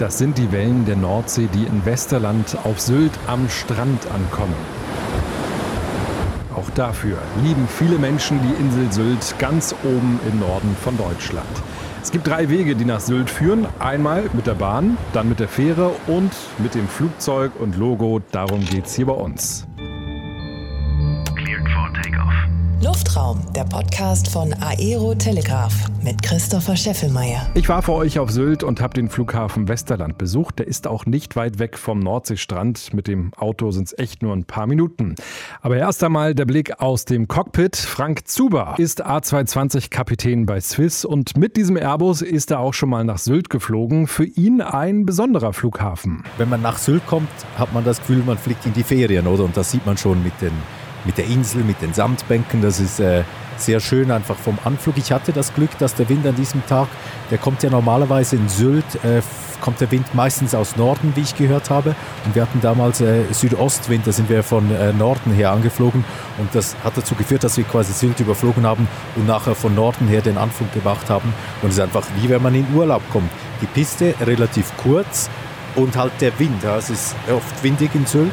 Das sind die Wellen der Nordsee, die in Westerland auf Sylt am Strand ankommen. Auch dafür lieben viele Menschen die Insel Sylt ganz oben im Norden von Deutschland. Es gibt drei Wege, die nach Sylt führen. Einmal mit der Bahn, dann mit der Fähre und mit dem Flugzeug und Logo. Darum geht es hier bei uns. Luftraum, der Podcast von Aero Telegraph mit Christopher Scheffelmeier. Ich war für euch auf Sylt und habe den Flughafen Westerland besucht. Der ist auch nicht weit weg vom Nordseestrand. Mit dem Auto sind es echt nur ein paar Minuten. Aber erst einmal der Blick aus dem Cockpit. Frank Zuber ist A220-Kapitän bei Swiss und mit diesem Airbus ist er auch schon mal nach Sylt geflogen. Für ihn ein besonderer Flughafen. Wenn man nach Sylt kommt, hat man das Gefühl, man fliegt in die Ferien, oder? Und das sieht man schon mit den mit der Insel, mit den Sandbänken. Das ist äh, sehr schön einfach vom Anflug. Ich hatte das Glück, dass der Wind an diesem Tag, der kommt ja normalerweise in Sylt, äh, kommt der Wind meistens aus Norden, wie ich gehört habe. Und wir hatten damals äh, Südostwind, da sind wir von äh, Norden her angeflogen. Und das hat dazu geführt, dass wir quasi Sylt überflogen haben und nachher von Norden her den Anflug gemacht haben. Und es ist einfach wie wenn man in Urlaub kommt. Die Piste relativ kurz und halt der Wind. Ja, es ist oft windig in Sylt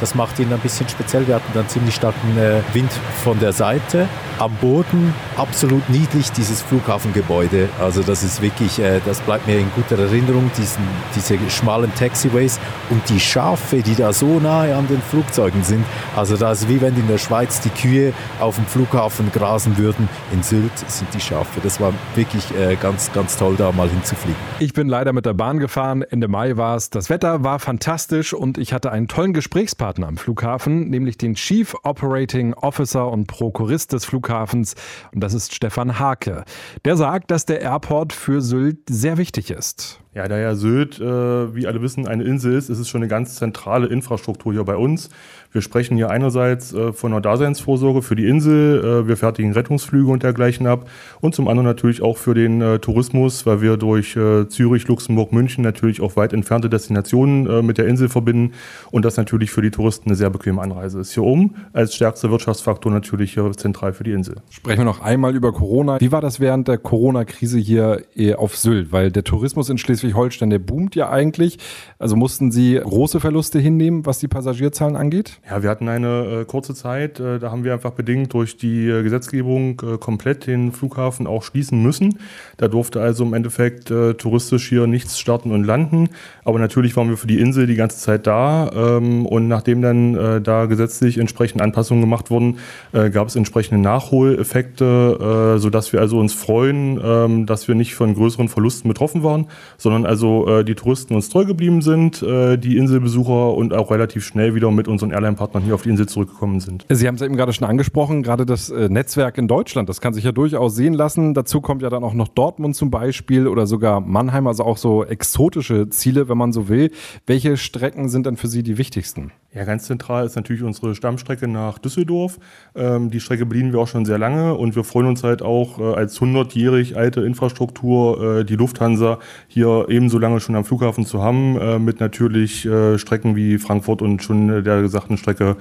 das macht ihn ein bisschen speziell. Wir hatten dann ziemlich starken äh, Wind von der Seite. Am Boden absolut niedlich dieses Flughafengebäude. Also das ist wirklich, äh, das bleibt mir in guter Erinnerung, diesen, diese schmalen Taxiways und die Schafe, die da so nahe an den Flugzeugen sind. Also das ist wie wenn in der Schweiz die Kühe auf dem Flughafen grasen würden. In Sylt sind die Schafe. Das war wirklich äh, ganz, ganz toll, da mal hinzufliegen. Ich bin leider mit der Bahn gefahren. Ende Mai war es. Das Wetter war fantastisch und ich hatte einen tollen Gesprächspartner Gesprächspartner am Flughafen, nämlich den Chief Operating Officer und Prokurist des Flughafens. Und das ist Stefan Hake. Der sagt, dass der Airport für Sylt sehr wichtig ist. Ja, da ja Sylt, äh, wie alle wissen, eine Insel ist, ist es schon eine ganz zentrale Infrastruktur hier bei uns. Wir sprechen hier einerseits äh, von einer Daseinsvorsorge für die Insel, äh, wir fertigen Rettungsflüge und dergleichen ab und zum anderen natürlich auch für den äh, Tourismus, weil wir durch äh, Zürich, Luxemburg, München natürlich auch weit entfernte Destinationen äh, mit der Insel verbinden und das natürlich für die Touristen eine sehr bequeme Anreise ist. Hier oben als stärkster Wirtschaftsfaktor natürlich hier zentral für die Insel. Sprechen wir noch einmal über Corona. Wie war das während der Corona-Krise hier auf Sylt? Weil der Tourismus in Schleswig Schleswig-Holstein, der boomt ja eigentlich. Also mussten Sie große Verluste hinnehmen, was die Passagierzahlen angeht? Ja, wir hatten eine äh, kurze Zeit, äh, da haben wir einfach bedingt durch die äh, Gesetzgebung äh, komplett den Flughafen auch schließen müssen. Da durfte also im Endeffekt äh, touristisch hier nichts starten und landen. Aber natürlich waren wir für die Insel die ganze Zeit da. Ähm, und nachdem dann äh, da gesetzlich entsprechende Anpassungen gemacht wurden, gab es entsprechende Nachholeffekte, sodass wir also uns freuen, ähm, dass wir nicht von größeren Verlusten betroffen waren, sondern sondern also äh, die Touristen uns treu geblieben sind, äh, die Inselbesucher und auch relativ schnell wieder mit unseren Airline-Partnern hier auf die Insel zurückgekommen sind. Sie haben es eben gerade schon angesprochen, gerade das äh, Netzwerk in Deutschland, das kann sich ja durchaus sehen lassen. Dazu kommt ja dann auch noch Dortmund zum Beispiel oder sogar Mannheim, also auch so exotische Ziele, wenn man so will. Welche Strecken sind denn für Sie die wichtigsten? Ja, ganz zentral ist natürlich unsere Stammstrecke nach Düsseldorf. Ähm, die Strecke bedienen wir auch schon sehr lange und wir freuen uns halt auch äh, als 100-jährig alte Infrastruktur äh, die Lufthansa hier ebenso lange schon am Flughafen zu haben, äh, mit natürlich äh, Strecken wie Frankfurt und schon der gesagten Strecke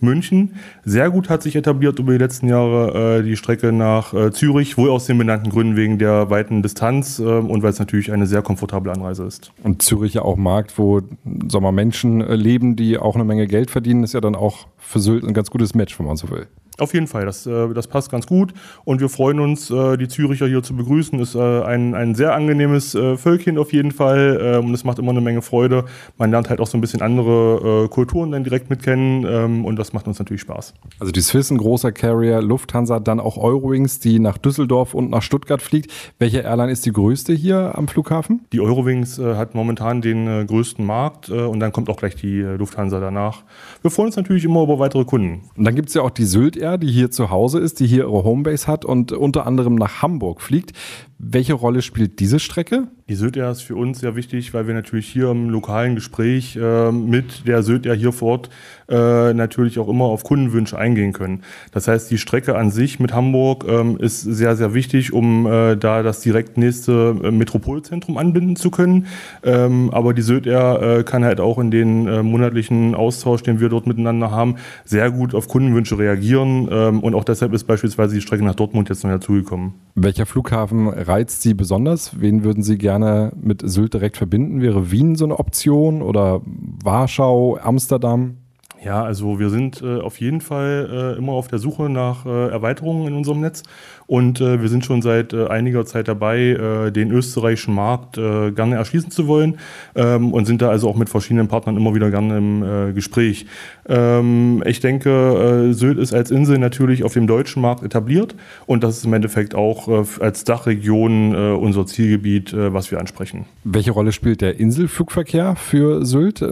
München. Sehr gut hat sich etabliert über die letzten Jahre äh, die Strecke nach äh, Zürich, wohl aus den benannten Gründen wegen der weiten Distanz und weil es natürlich eine sehr komfortable Anreise ist. Und Zürich ja auch Markt, wo sagen wir, Menschen leben, die auch eine Menge Menge Geld verdienen, ist ja dann auch für Sylt ein ganz gutes Match, wenn man so will. Auf jeden Fall, das, äh, das passt ganz gut und wir freuen uns, äh, die Züricher hier zu begrüßen. Ist äh, ein, ein sehr angenehmes Völkchen auf jeden Fall ähm, und es macht immer eine Menge Freude. Man lernt halt auch so ein bisschen andere Kulturen dann direkt mit kennen ähm, und das macht uns natürlich Spaß. Also die Swiss, ein großer Carrier, Lufthansa, dann auch Eurowings, die nach Düsseldorf und nach Stuttgart fliegt. Welche Airline ist die größte hier am Flughafen? Die Eurowings hat momentan den größten Markt und dann kommt auch gleich die Lufthansa danach. Wir freuen uns natürlich immer über weitere Kunden. Und dann gibt es ja auch die Sylt Air die hier zu Hause ist, die hier ihre Homebase hat und unter anderem nach Hamburg fliegt. Welche Rolle spielt diese Strecke? Die Söder ist für uns sehr wichtig, weil wir natürlich hier im lokalen Gespräch äh, mit der Söder hier vor Ort äh, natürlich auch immer auf Kundenwünsche eingehen können. Das heißt, die Strecke an sich mit Hamburg ähm, ist sehr, sehr wichtig, um äh, da das direkt nächste äh, Metropolzentrum anbinden zu können. Ähm, aber die Söder äh, kann halt auch in den äh, monatlichen Austausch, den wir dort miteinander haben, sehr gut auf Kundenwünsche reagieren. Ähm, und auch deshalb ist beispielsweise die Strecke nach Dortmund jetzt noch dazugekommen. Welcher Flughafen reizt Sie besonders? Wen würden Sie gerne mit Sylt direkt verbinden? Wäre Wien so eine Option oder Warschau, Amsterdam? Ja, also wir sind äh, auf jeden Fall äh, immer auf der Suche nach äh, Erweiterungen in unserem Netz und äh, wir sind schon seit äh, einiger Zeit dabei, äh, den österreichischen Markt gerne erschließen zu wollen ähm, und sind da also auch mit verschiedenen Partnern immer wieder gerne im Gespräch. Ähm, ich denke, Sylt ist als Insel natürlich auf dem deutschen Markt etabliert und das ist im Endeffekt auch als Dachregion unser Zielgebiet, was wir ansprechen. Welche Rolle spielt der Inselflugverkehr für Sylt?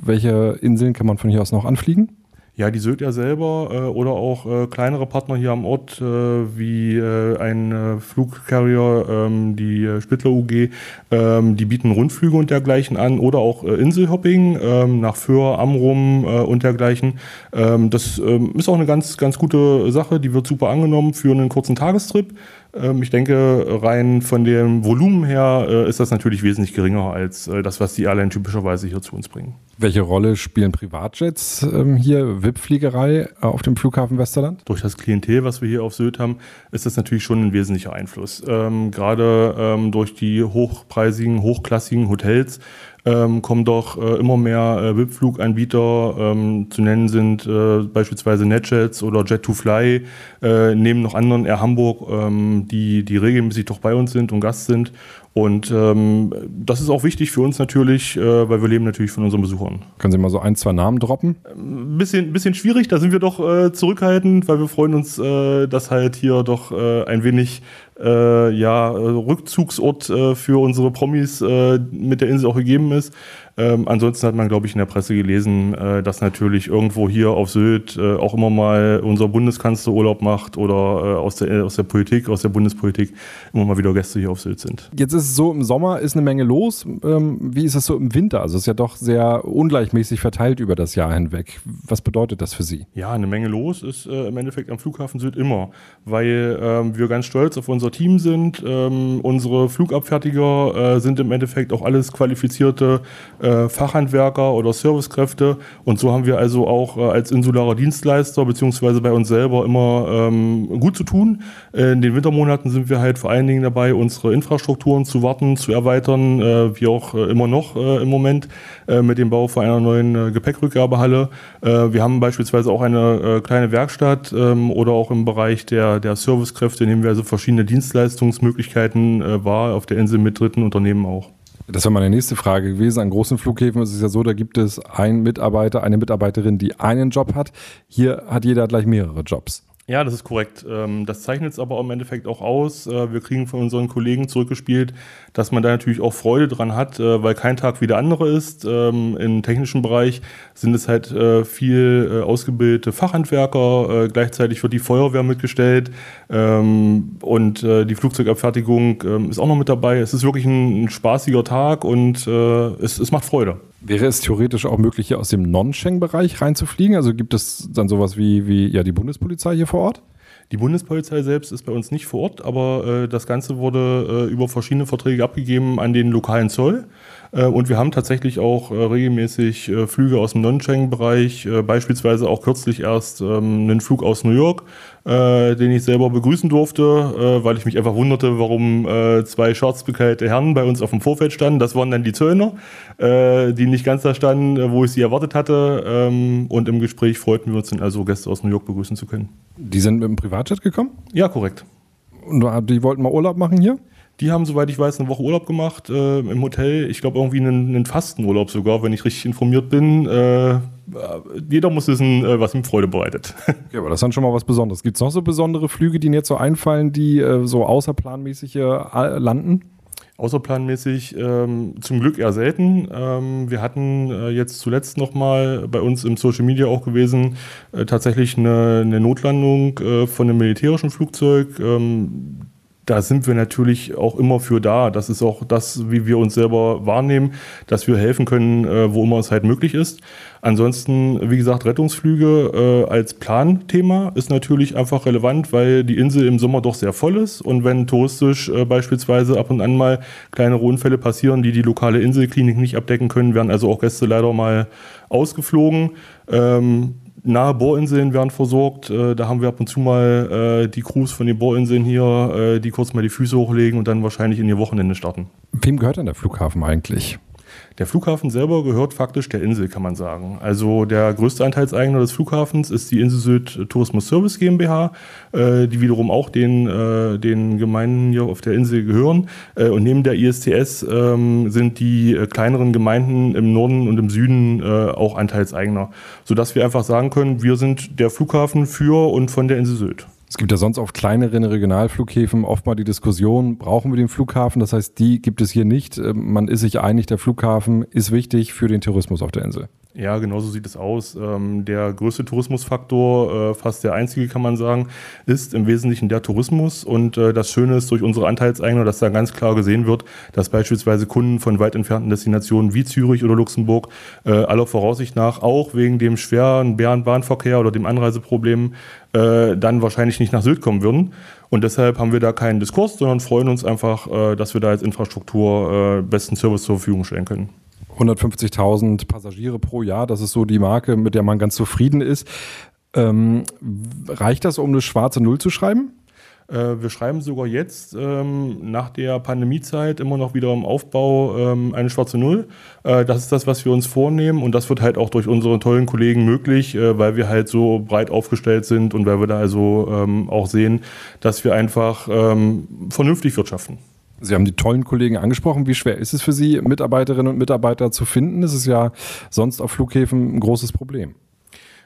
Welche Inseln kann man von hier aus noch anfliegen? Ja, die Söder selber äh, oder auch äh, kleinere Partner hier am Ort, äh, wie äh, ein äh, Flugcarrier, ähm, die äh, Spittler UG, ähm, die bieten Rundflüge und dergleichen an oder auch Inselhopping ähm, nach Föhr, Amrum und dergleichen. Ähm, das ähm, ist auch eine ganz, ganz gute Sache, die wird super angenommen für einen kurzen Tagestrip. Ähm, ich denke, rein von dem Volumen her äh, ist das natürlich wesentlich geringer als äh, das, was die Airline typischerweise hier zu uns bringen. Welche Rolle spielen Privatjets ähm, hier, VIP-Fliegerei äh, auf dem Flughafen Westerland? Durch das Klientel, was wir hier auf Sylt haben, ist das natürlich schon ein wesentlicher Einfluss. Ähm, gerade durch die hochpreisigen, hochklassigen Hotels ähm, kommen doch äh, immer mehr äh, VIP-Fluganbieter. Ähm, zu nennen sind äh, beispielsweise NetJets oder Jet2Fly, äh, neben noch anderen Air Hamburg, ähm, die, die regelmäßig doch bei uns sind und Gast sind. Und ähm, das ist auch wichtig für uns natürlich, äh, weil wir leben natürlich von unseren Besuchern. Können Sie mal so ein, zwei Namen droppen? Ein bisschen, bisschen schwierig, da sind wir doch äh, zurückhaltend, weil wir freuen uns, äh, dass halt hier doch äh, ein wenig äh, ja, Rückzugsort äh, für unsere Promis äh, mit der Insel auch gegeben ist. Ähm, ansonsten hat man, glaube ich, in der Presse gelesen, äh, dass natürlich irgendwo hier auf Sylt äh, auch immer mal unser Bundeskanzler Urlaub macht oder äh, aus, der, aus der Politik, aus der Bundespolitik immer mal wieder Gäste hier auf Sylt sind. Jetzt ist es so, im Sommer ist eine Menge los. Ähm, wie ist es so im Winter? Also es ist ja doch sehr ungleichmäßig verteilt über das Jahr hinweg. Was bedeutet das für Sie? Ja, eine Menge los ist äh, im Endeffekt am Flughafen Sylt immer, weil ähm, wir ganz stolz auf unser Team sind. Ähm, unsere Flugabfertiger äh, sind im Endeffekt auch alles qualifizierte äh, Fachhandwerker oder Servicekräfte. Und so haben wir also auch äh, als insularer Dienstleister beziehungsweise bei uns selber immer ähm, gut zu tun. In den Wintermonaten sind wir halt vor allen Dingen dabei, unsere Infrastrukturen zu warten, zu erweitern, äh, wie auch äh, immer noch äh, im Moment äh, mit dem Bau von einer neuen Gepäckrückgabehalle. wir haben beispielsweise auch eine kleine Werkstatt ähm, oder auch im Bereich der, der Servicekräfte nehmen wir also verschiedene Dienstleistungsmöglichkeiten wahr, auf der Insel mit dritten Unternehmen auch. Das wäre meine nächste Frage gewesen. An großen Flughäfen ist es ja so, da gibt es einen Mitarbeiter, eine Mitarbeiterin, die einen Job hat. Hier hat jeder gleich mehrere Jobs. Ja, das ist korrekt. Ähm, das zeichnet es aber im Endeffekt auch aus. Äh, wir kriegen von unseren Kollegen zurückgespielt, dass man da natürlich auch Freude dran hat, äh, weil kein Tag wie der andere ist. Ähm, Im technischen Bereich sind es halt äh, viel ausgebildete Fachhandwerker. Gleichzeitig wird die Feuerwehr mitgestellt ähm, und die Flugzeugabfertigung ist auch noch mit dabei. Es ist wirklich ein, spaßiger Tag und es, es macht Freude. Wäre es theoretisch auch möglich, hier aus dem Non-Schengen-Bereich reinzufliegen? Also gibt es dann sowas wie, wie ja, die Bundespolizei hier vor Ort? Die Bundespolizei selbst ist bei uns nicht vor Ort, aber äh, das Ganze wurde äh, über verschiedene Verträge abgegeben an den lokalen Zoll. Äh, und wir haben tatsächlich auch äh, regelmäßig äh, Flüge aus dem Non-Schengen-Bereich, beispielsweise auch kürzlich erst ähm, einen Flug aus New York, den ich selber begrüßen durfte, weil ich mich einfach wunderte, warum zwei schwarzbekleidete Herren bei uns auf dem Vorfeld standen. Das waren dann die Zöllner, die nicht ganz da standen, wo ich sie erwartet hatte. Ähm, und im Gespräch freuten wir uns dann also, Gäste aus New York begrüßen zu können. Die sind mit dem Privatjet gekommen? Ja, korrekt. Und die wollten mal Urlaub machen hier? Die haben, soweit ich weiß, eine Woche Urlaub gemacht äh, im Hotel. Ich glaube, irgendwie einen, einen, Fastenurlaub sogar, wenn ich richtig informiert bin. Äh, jeder muss wissen, äh, was ihm Freude bereitet. Ja, aber das ist dann schon mal was Besonderes. Gibt es noch so besondere Flüge, die Ihnen jetzt so einfallen, die äh, so außerplanmäßig äh, landen? Außerplanmäßig ähm, zum Glück eher selten. Ähm, wir hatten äh, jetzt zuletzt nochmal bei uns im Social Media auch gewesen, äh, tatsächlich eine, eine Notlandung äh, von einem militärischen Flugzeug. Ähm, da sind wir natürlich auch immer für da. Das ist auch das, wie wir uns selber wahrnehmen, dass wir helfen können, äh, wo immer es halt möglich ist. Ansonsten, wie gesagt, Rettungsflüge äh, als Planthema ist natürlich einfach relevant, weil die Insel im Sommer doch sehr voll ist. Und wenn touristisch äh, beispielsweise ab und an mal kleinere Unfälle passieren, die die lokale Inselklinik nicht abdecken können, werden also auch Gäste leider mal ausgeflogen. Ähm, nahe Bohrinseln werden versorgt. Äh, da haben wir ab und zu mal äh, die Crews von den Bohrinseln hier, äh, die kurz mal die Füße hochlegen und dann wahrscheinlich in ihr Wochenende starten. Wem gehört denn der Flughafen eigentlich? Der Flughafen selber gehört faktisch der Insel, kann man sagen. Also der größte Anteilseigner des Flughafens ist die Insel Süd Tourismus Service GmbH, äh, die wiederum auch den, äh, den Gemeinden hier auf der Insel gehören. Äh, und neben der ISTS ähm, sind die äh, kleineren Gemeinden im Norden und im Süden äh, auch Anteilseigner, sodass wir einfach sagen können, wir sind der Flughafen für und von der Insel Süd. Es gibt ja sonst auf kleineren Regionalflughäfen oft mal die Diskussion, brauchen wir den Flughafen? Das heißt, die gibt es hier nicht. Ähm, man ist sich einig, der Flughafen ist wichtig für den Tourismus auf der Insel. Ja, genau so sieht es aus. Ähm, der größte Tourismusfaktor, äh, fast der einzige kann man sagen, ist im Wesentlichen der Tourismus. Und äh, das Schöne ist durch unsere Anteilseigner, dass da ganz klar gesehen wird, dass beispielsweise Kunden von weit entfernten Destinationen wie Zürich oder Luxemburg äh, aller Voraussicht nach auch wegen dem schweren Bärenbahnverkehr oder dem Anreiseproblem dann wahrscheinlich nicht nach Sylt kommen würden. Und deshalb haben wir da keinen Diskurs, sondern freuen uns einfach, dass wir da als Infrastruktur besten Service zur Verfügung stellen können. 150.000 Passagiere pro Jahr, das ist so die Marke, mit der man ganz zufrieden ist. Ähm, reicht das, um eine schwarze Null zu schreiben? Äh, wir schreiben sogar jetzt ähm, nach der Pandemiezeit immer noch wieder im Aufbau ähm, eine schwarze Null. Äh, das ist das, was wir uns vornehmen und das wird halt auch durch unsere tollen Kollegen möglich, äh, weil wir halt so breit aufgestellt sind und weil wir da also ähm, auch sehen, dass wir einfach ähm, vernünftig wirtschaften. Sie haben die tollen Kollegen angesprochen. Wie schwer ist es für Sie, Mitarbeiterinnen und Mitarbeiter zu finden? Das ist ja sonst auf Flughäfen ein großes Problem.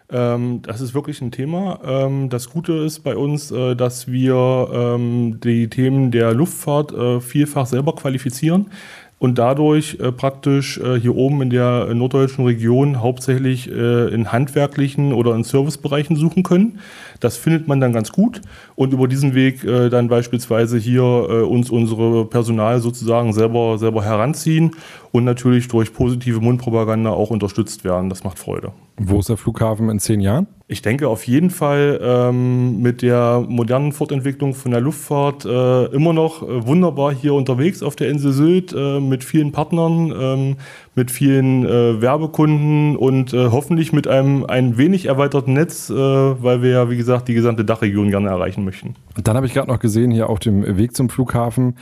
Ähm, das ist wirklich ein Thema. Ähm, das Gute ist bei uns, äh, dass wir ähm, die Themen der Luftfahrt äh, vielfach selber qualifizieren und dadurch äh, praktisch äh, hier oben in der norddeutschen Region hauptsächlich äh, in handwerklichen oder in Servicebereichen suchen können. Das findet man dann ganz gut und über diesen Weg äh, dann beispielsweise hier äh, uns unsere Personal sozusagen selber, selber heranziehen und natürlich durch positive Mundpropaganda auch unterstützt werden. Das macht Freude. Wo ist der Flughafen in zehn Jahren? Ich denke auf jeden Fall ähm, mit der modernen Fortentwicklung von der Luftfahrt äh, immer noch äh, wunderbar hier unterwegs auf der Insel Sylt äh, mit vielen Partnern, ähm, mit vielen äh, Werbekunden und äh, hoffentlich mit einem ein wenig erweiterten Netz, äh, weil wir ja wie gesagt die gesamte Dachregion gerne erreichen möchten. Dann habe ich gerade noch gesehen hier auf dem Weg zum Flughafen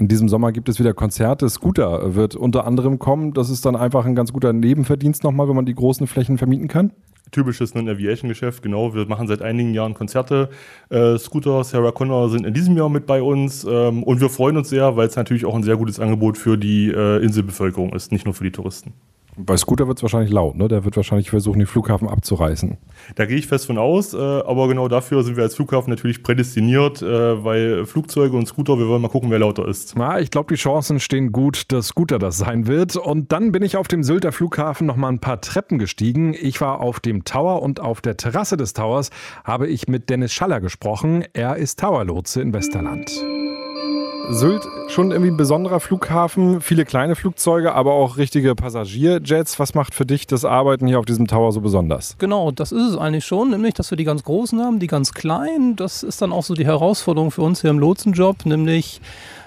in diesem Sommer gibt es wieder Konzerte. Scooter wird unter anderem kommen. Das ist dann einfach ein ganz guter Nebenverdienst nochmal, wenn man die großen Flächen vermieten kann typisches Non-Aviation-Geschäft. Genau, wir machen seit einigen Jahren Konzerte. Äh, Scooter, Sarah Connor sind in diesem Jahr mit bei uns ähm, und wir freuen uns sehr, weil es natürlich auch ein sehr gutes Angebot für die äh, Inselbevölkerung ist, nicht nur für die Touristen. Bei Scooter wird es wahrscheinlich laut, ne? Der wird wahrscheinlich versuchen, den Flughafen abzureißen. Da gehe ich fest von aus, äh, aber genau dafür sind wir als Flughafen natürlich prädestiniert, äh, weil Flugzeuge und Scooter, wir wollen mal gucken, wer lauter ist. Na, ich glaube, die Chancen stehen gut, dass Scooter das sein wird. Und dann bin ich auf dem Sylter Flughafen nochmal ein paar Treppen gestiegen. Ich war auf dem Tower und auf der Terrasse des Towers habe ich mit Dennis Schaller gesprochen. Er ist Towerlotse in Westerland. Sylt schon irgendwie ein besonderer Flughafen, viele kleine Flugzeuge, aber auch richtige Passagierjets. Was macht für dich das Arbeiten hier auf diesem Tower so besonders? Genau, das ist es eigentlich schon, nämlich, dass wir die ganz großen haben, die ganz kleinen. Das ist dann auch so die Herausforderung für uns hier im Lotsenjob, nämlich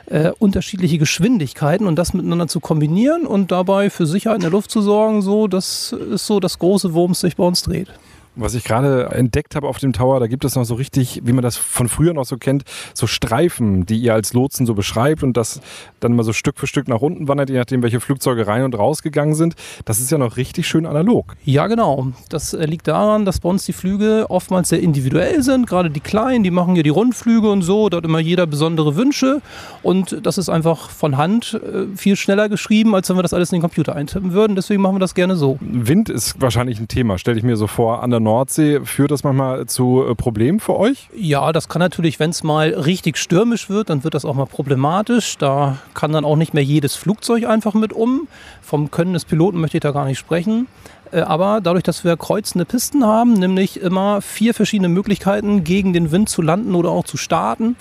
äh, unterschiedliche Geschwindigkeiten und das miteinander zu kombinieren und dabei für Sicherheit in der Luft zu sorgen. So, das ist so das große, worum es sich bei uns dreht. Was ich gerade entdeckt habe auf dem Tower, da gibt es noch so richtig, wie man das von früher noch so kennt, so Streifen, die ihr als Lotsen so beschreibt und das dann mal so Stück für Stück nach unten wandert, je nachdem, welche Flugzeuge rein und rausgegangen sind. Das ist ja noch richtig schön analog. Ja, genau. Das äh, liegt daran, dass bei uns die Flüge oftmals sehr individuell sind. Gerade die kleinen, die machen ja die Rundflüge und so. Hat immer jeder besondere Wünsche. Und das ist einfach von Hand äh, viel schneller geschrieben, als wenn wir das alles in den Computer eintippen würden. Deswegen machen wir das gerne so. Wind ist wahrscheinlich ein Thema, stelle ich mir so vor, an der Nordsee. Führt das manchmal zu äh, Problemen für euch? Ja, das kann natürlich, wenn es mal richtig stürmisch wird, dann wird das auch mal problematisch. Da kann dann auch nicht mehr jedes Flugzeug einfach mit um. Vom Können des Piloten möchte ich da gar nicht sprechen. Äh, aber dadurch, dass wir kreuzende Pisten haben, nämlich immer vier verschiedene Möglichkeiten, gegen den Wind zu landen oder auch zu starten,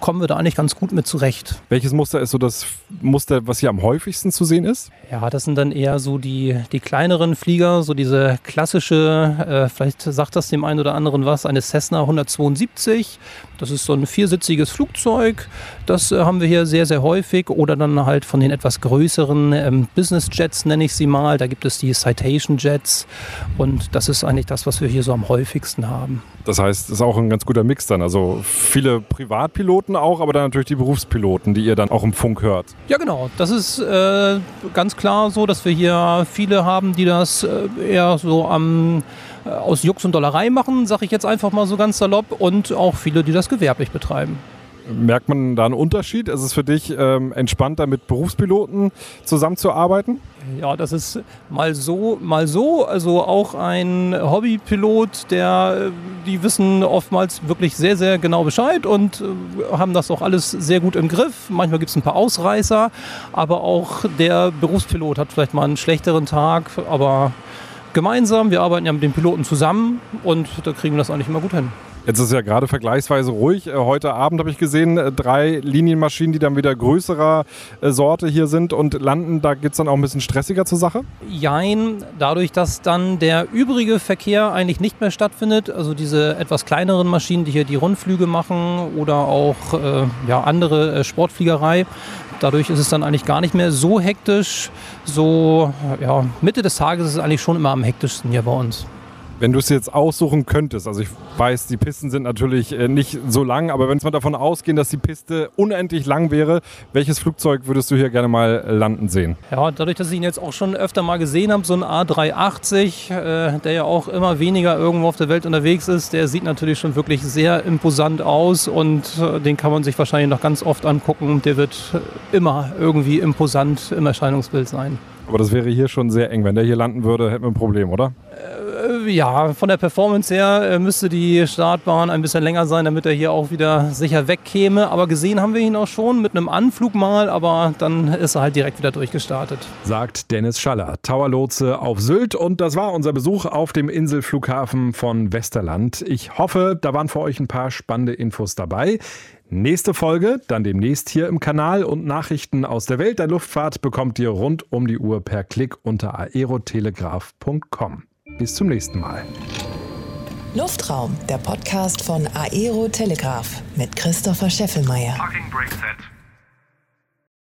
kommen wir da eigentlich ganz gut mit zurecht. Welches Muster ist so das Muster, was hier am häufigsten zu sehen ist? Ja, das sind dann eher so die, die kleineren Flieger, so diese klassische, äh, vielleicht sagt das dem einen oder anderen was, eine Cessna 172. Das ist so ein viersitziges Flugzeug. Das äh, haben wir hier sehr, sehr häufig. Oder dann halt von den etwas größeren ähm, Business Jets, nenne ich sie mal. Da gibt es die Citation Jets und das ist eigentlich das, was wir hier so am häufigsten haben. Das heißt, es ist auch ein ganz guter Mix dann. Also viele Privatpiloten auch, aber dann natürlich die Berufspiloten, die ihr dann auch im Funk hört. Ja, genau. Das ist äh, ganz klar so, dass wir hier viele haben, die das äh, eher so am äh, aus Jux und Dollerei machen, sage ich jetzt einfach mal so ganz salopp, und auch viele, die das gewerblich betreiben. Merkt man da einen Unterschied? Ist es für dich ähm, entspannter, mit Berufspiloten zusammenzuarbeiten? Ja, das ist mal so, mal so. Also auch ein Hobbypilot, der, die wissen oftmals wirklich sehr, sehr genau Bescheid und äh, haben das auch alles sehr gut im Griff. Manchmal gibt es ein paar Ausreißer, aber auch der Berufspilot hat vielleicht mal einen schlechteren Tag, aber gemeinsam, wir arbeiten ja mit den Piloten zusammen und da kriegen wir das eigentlich immer gut hin. Jetzt ist ja gerade vergleichsweise ruhig. Äh, heute Abend habe ich gesehen, äh, drei Linienmaschinen, die dann wieder größerer äh, Sorte hier sind und landen. Da geht es dann auch ein bisschen stressiger zur Sache? Jein, dadurch, dass dann der übrige Verkehr eigentlich nicht mehr stattfindet, also diese etwas kleineren Maschinen, die hier die Rundflüge machen oder auch äh, ja, andere Sportfliegerei, dadurch ist es dann eigentlich gar nicht mehr so hektisch. So ja, Mitte des Tages ist es eigentlich schon immer am hektischsten hier bei uns. Wenn du es jetzt aussuchen könntest, also ich weiß, die Pisten sind natürlich äh, nicht so lang, aber wenn wir davon ausgehen, dass die Piste unendlich lang wäre, welches Flugzeug würdest du hier gerne mal landen sehen? Ja, dadurch, dass ich ihn jetzt auch schon öfter mal gesehen habe, so ein A380, äh, der ja auch immer weniger irgendwo auf der Welt unterwegs ist, der sieht natürlich schon wirklich sehr imposant aus und äh, den kann man sich wahrscheinlich noch ganz oft angucken. Der wird immer irgendwie imposant im Erscheinungsbild sein. Aber das wäre hier schon sehr eng. Wenn der hier landen würde, hätten wir ein Problem, oder? Äh, ja, von der Performance her äh, müsste die Startbahn ein bisschen länger sein, damit er hier auch wieder sicher wegkäme. Aber gesehen haben wir ihn auch schon mit einem Anflug mal, aber dann ist er halt direkt wieder durchgestartet. Sagt Dennis Schaller, Towerlotse auf Sylt. Und das war unser Besuch auf dem Inselflughafen von Westerland. Ich hoffe, da waren für euch ein paar spannende Infos dabei. Nächste Folge, dann demnächst hier im Kanal und Nachrichten aus der Welt der Luftfahrt bekommt ihr rund um die Uhr per Klick unter aerotelegraph.com. Bis zum nächsten Mal. Luftraum, der Podcast von Aero Telegraph mit Christopher Scheffelmeier. Parking Brake Set.